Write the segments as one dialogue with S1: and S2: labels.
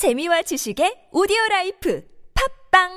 S1: 재미와 지식의 오디오 라이프 팟빵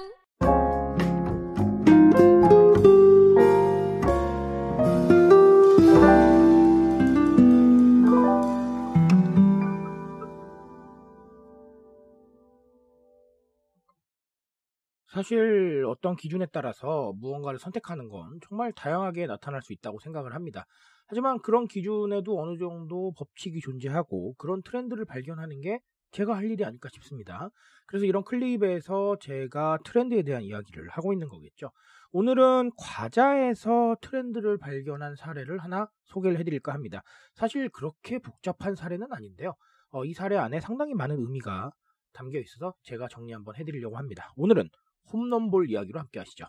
S2: 사실 어떤 기준에 따라서 무언가를 선택하는 건 정말 다양하게 나타날 수 있다고 생각을 합니다. 하지만 그런 기준에도 어느 정도 법칙이 존재하고 그런 트렌드를 발견하는 게 제가 할 일이 아닐까 싶습니다. 그래서 이런 클립에서 제가 트렌드에 대한 이야기를 하고 있는 거겠죠. 오늘은 과자에서 트렌드를 발견한 사례를 하나 소개를 해드릴까 합니다. 사실 그렇게 복잡한 사례는 아닌데요. 어, 이 사례 안에 상당히 많은 의미가 담겨 있어서 제가 정리 한번 해드리려고 합니다. 오늘은 홈런볼 이야기로 함께 하시죠.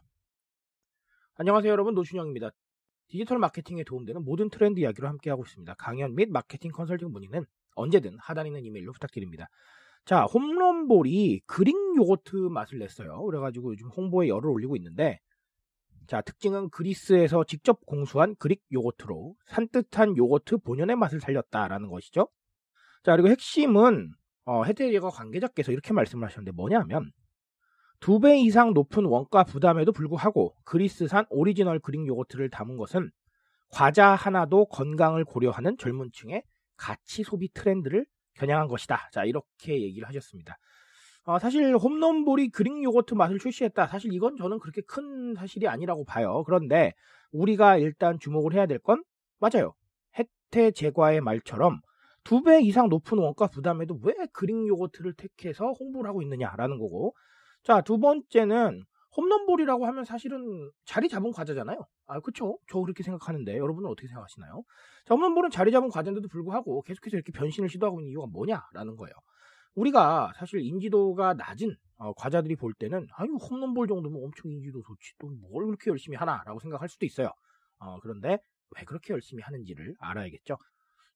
S2: 안녕하세요 여러분 노준영입니다. 디지털 마케팅에 도움되는 모든 트렌드 이야기로 함께하고 있습니다. 강연 및 마케팅 컨설팅 문의는 언제든 하단 있는 이메일로 부탁드립니다. 자, 홈런볼이 그릭 요거트 맛을 냈어요. 그래가지고 요즘 홍보에 열을 올리고 있는데, 자, 특징은 그리스에서 직접 공수한 그릭 요거트로 산뜻한 요거트 본연의 맛을 살렸다라는 것이죠. 자, 그리고 핵심은 어, 해태제과 관계자께서 이렇게 말씀을 하셨는데 뭐냐면 두 배 이상 높은 원가 부담에도 불구하고 그리스산 오리지널 그릭 요거트를 담은 것은 과자 하나도 건강을 고려하는 젊은 층의 가치 소비 트렌드를 겨냥한 것이다. 자, 이렇게 얘기를 하셨습니다. 어, 사실 홈런볼이 그릭 요거트 맛을 출시했다. 사실 이건 저는 그렇게 큰 사실이 아니라고 봐요. 그런데 우리가 일단 주목을 해야 될 건 맞아요. 해태 제과의 말처럼 두 배 이상 높은 원가 부담에도 왜 그릭 요거트를 택해서 홍보를 하고 있느냐라는 거고. 자, 두 번째는 홈런볼이라고 하면 사실은 자리 잡은 과자잖아요. 아, 그쵸? 저 그렇게 생각하는데 여러분은 어떻게 생각하시나요? 자, 홈런볼은 자리 잡은 과자인데도 불구하고 계속해서 이렇게 변신을 시도하고 있는 이유가 뭐냐라는 거예요. 우리가 사실 인지도가 낮은 어, 과자들이 볼 때는 아유 홈런볼 정도면 엄청 인지도 좋지 또 뭘 그렇게 열심히 하나라고 생각할 수도 있어요. 어, 그런데 왜 그렇게 열심히 하는지를 알아야겠죠.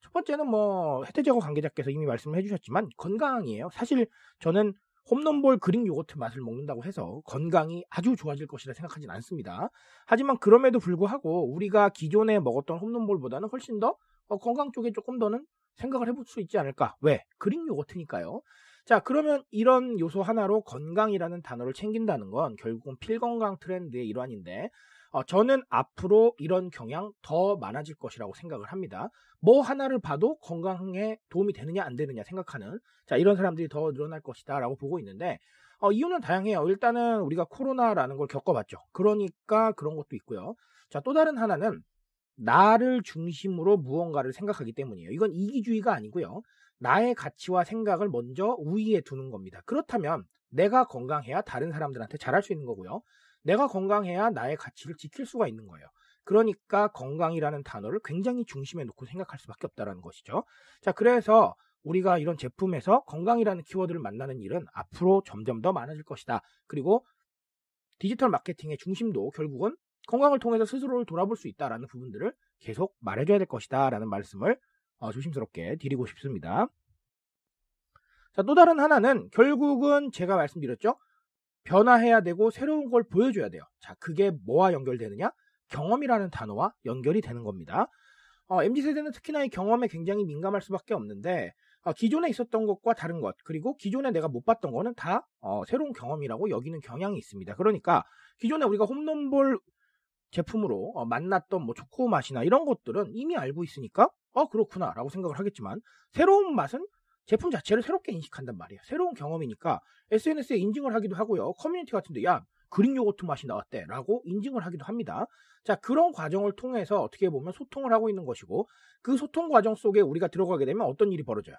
S2: 첫 번째는 뭐 혜태제거 관계자께서 이미 말씀을 해주셨지만 건강이에요. 사실 저는 홈런볼 그릭 요거트 맛을 먹는다고 해서 건강이 아주 좋아질 것이라 생각하진 않습니다. 하지만 그럼에도 불구하고 우리가 기존에 먹었던 홈런볼보다는 훨씬 더 어, 건강 쪽에 조금 더는 생각을 해볼 수 있지 않을까? 왜? 그릭 요거트니까요. 자, 그러면 이런 요소 하나로 건강이라는 단어를 챙긴다는 건 결국은 필건강 트렌드의 일환인데, 어, 저는 앞으로 이런 경향 더 많아질 것이라고 생각을 합니다. 뭐 하나를 봐도 건강에 도움이 되느냐 안 되느냐 생각하는 자 이런 사람들이 더 늘어날 것이다라고 보고 있는데 어, 이유는 다양해요. 일단은 우리가 코로나라는 걸 겪어봤죠. 그러니까 그런 것도 있고요. 자 또 다른 하나는 나를 중심으로 무언가를 생각하기 때문이에요. 이건 이기주의가 아니고요. 나의 가치와 생각을 먼저 우위에 두는 겁니다. 그렇다면 내가 건강해야 다른 사람들한테 잘할 수 있는 거고요. 내가 건강해야 나의 가치를 지킬 수가 있는 거예요. 그러니까 건강이라는 단어를 굉장히 중심에 놓고 생각할 수밖에 없다는 것이죠. 자, 그래서 우리가 이런 제품에서 건강이라는 키워드를 만나는 일은 앞으로 점점 더 많아질 것이다. 그리고 디지털 마케팅의 중심도 결국은 건강을 통해서 스스로를 돌아볼 수 있다라는 부분들을 계속 말해줘야 될 것이다. 라는 말씀을 어, 조심스럽게 드리고 싶습니다. 자, 또 다른 하나는 결국은 제가 말씀드렸죠. 변화해야 되고 새로운 걸 보여줘야 돼요. 자, 그게 뭐와 연결되느냐? 경험이라는 단어와 연결이 되는 겁니다. 어, MZ세대는 특히나 이 경험에 굉장히 민감할 수밖에 없는데 어, 기존에 있었던 것과 다른 것 그리고 기존에 내가 못 봤던 거는 다 어, 새로운 경험이라고 여기는 경향이 있습니다. 그러니까 기존에 우리가 홈런볼 제품으로 어, 만났던 뭐 초코 맛이나 이런 것들은 이미 알고 있으니까 어 그렇구나라고 생각을 하겠지만 새로운 맛은 제품 자체를 새롭게 인식한단 말이에요. 새로운 경험이니까 SNS에 인증을 하기도 하고요. 커뮤니티 같은데 야 그릭 요거트 맛이 나왔대 라고 인증을 하기도 합니다. 자 그런 과정을 통해서 어떻게 보면 소통을 하고 있는 것이고 그 소통 과정 속에 우리가 들어가게 되면 어떤 일이 벌어져요?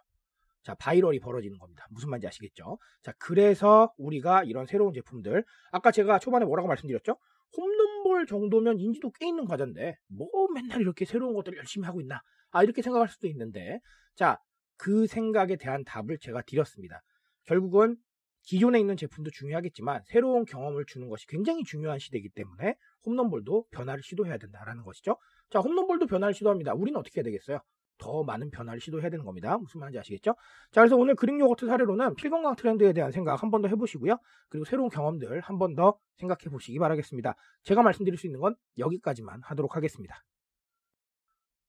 S2: 자 viral이 벌어지는 겁니다. 무슨 말인지 아시겠죠? 자 그래서 우리가 이런 새로운 제품들 아까 제가 초반에 뭐라고 말씀드렸죠? 홈런볼 정도면 인지도 꽤 있는 과자인데 뭐 맨날 이렇게 새로운 것들을 열심히 하고 있나? 아 이렇게 생각할 수도 있는데 자 그 생각에 대한 답을 제가 드렸습니다. 결국은 기존에 있는 제품도 중요하겠지만 새로운 경험을 주는 것이 굉장히 중요한 시대이기 때문에 홈런볼도 변화를 시도해야 된다라는 것이죠. 자, 홈런볼도 변화를 시도합니다. 우리는 어떻게 해야 되겠어요? 더 많은 변화를 시도해야 되는 겁니다. 무슨 말인지 아시겠죠? 자, 그래서 오늘 그릭 요거트 사례로는 필건강 트렌드에 대한 생각 한 번 더 해보시고요. 그리고 새로운 경험들 한 번 더 생각해 보시기 바라겠습니다. 제가 말씀드릴 수 있는 건 여기까지만 하도록 하겠습니다.